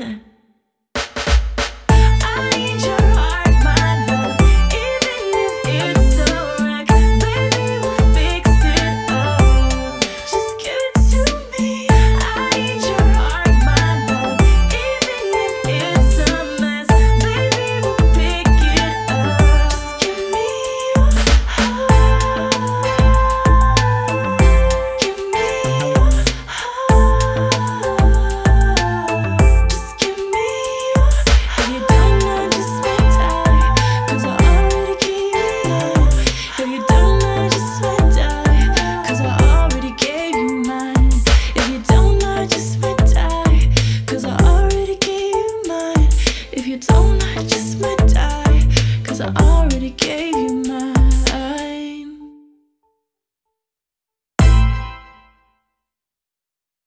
together.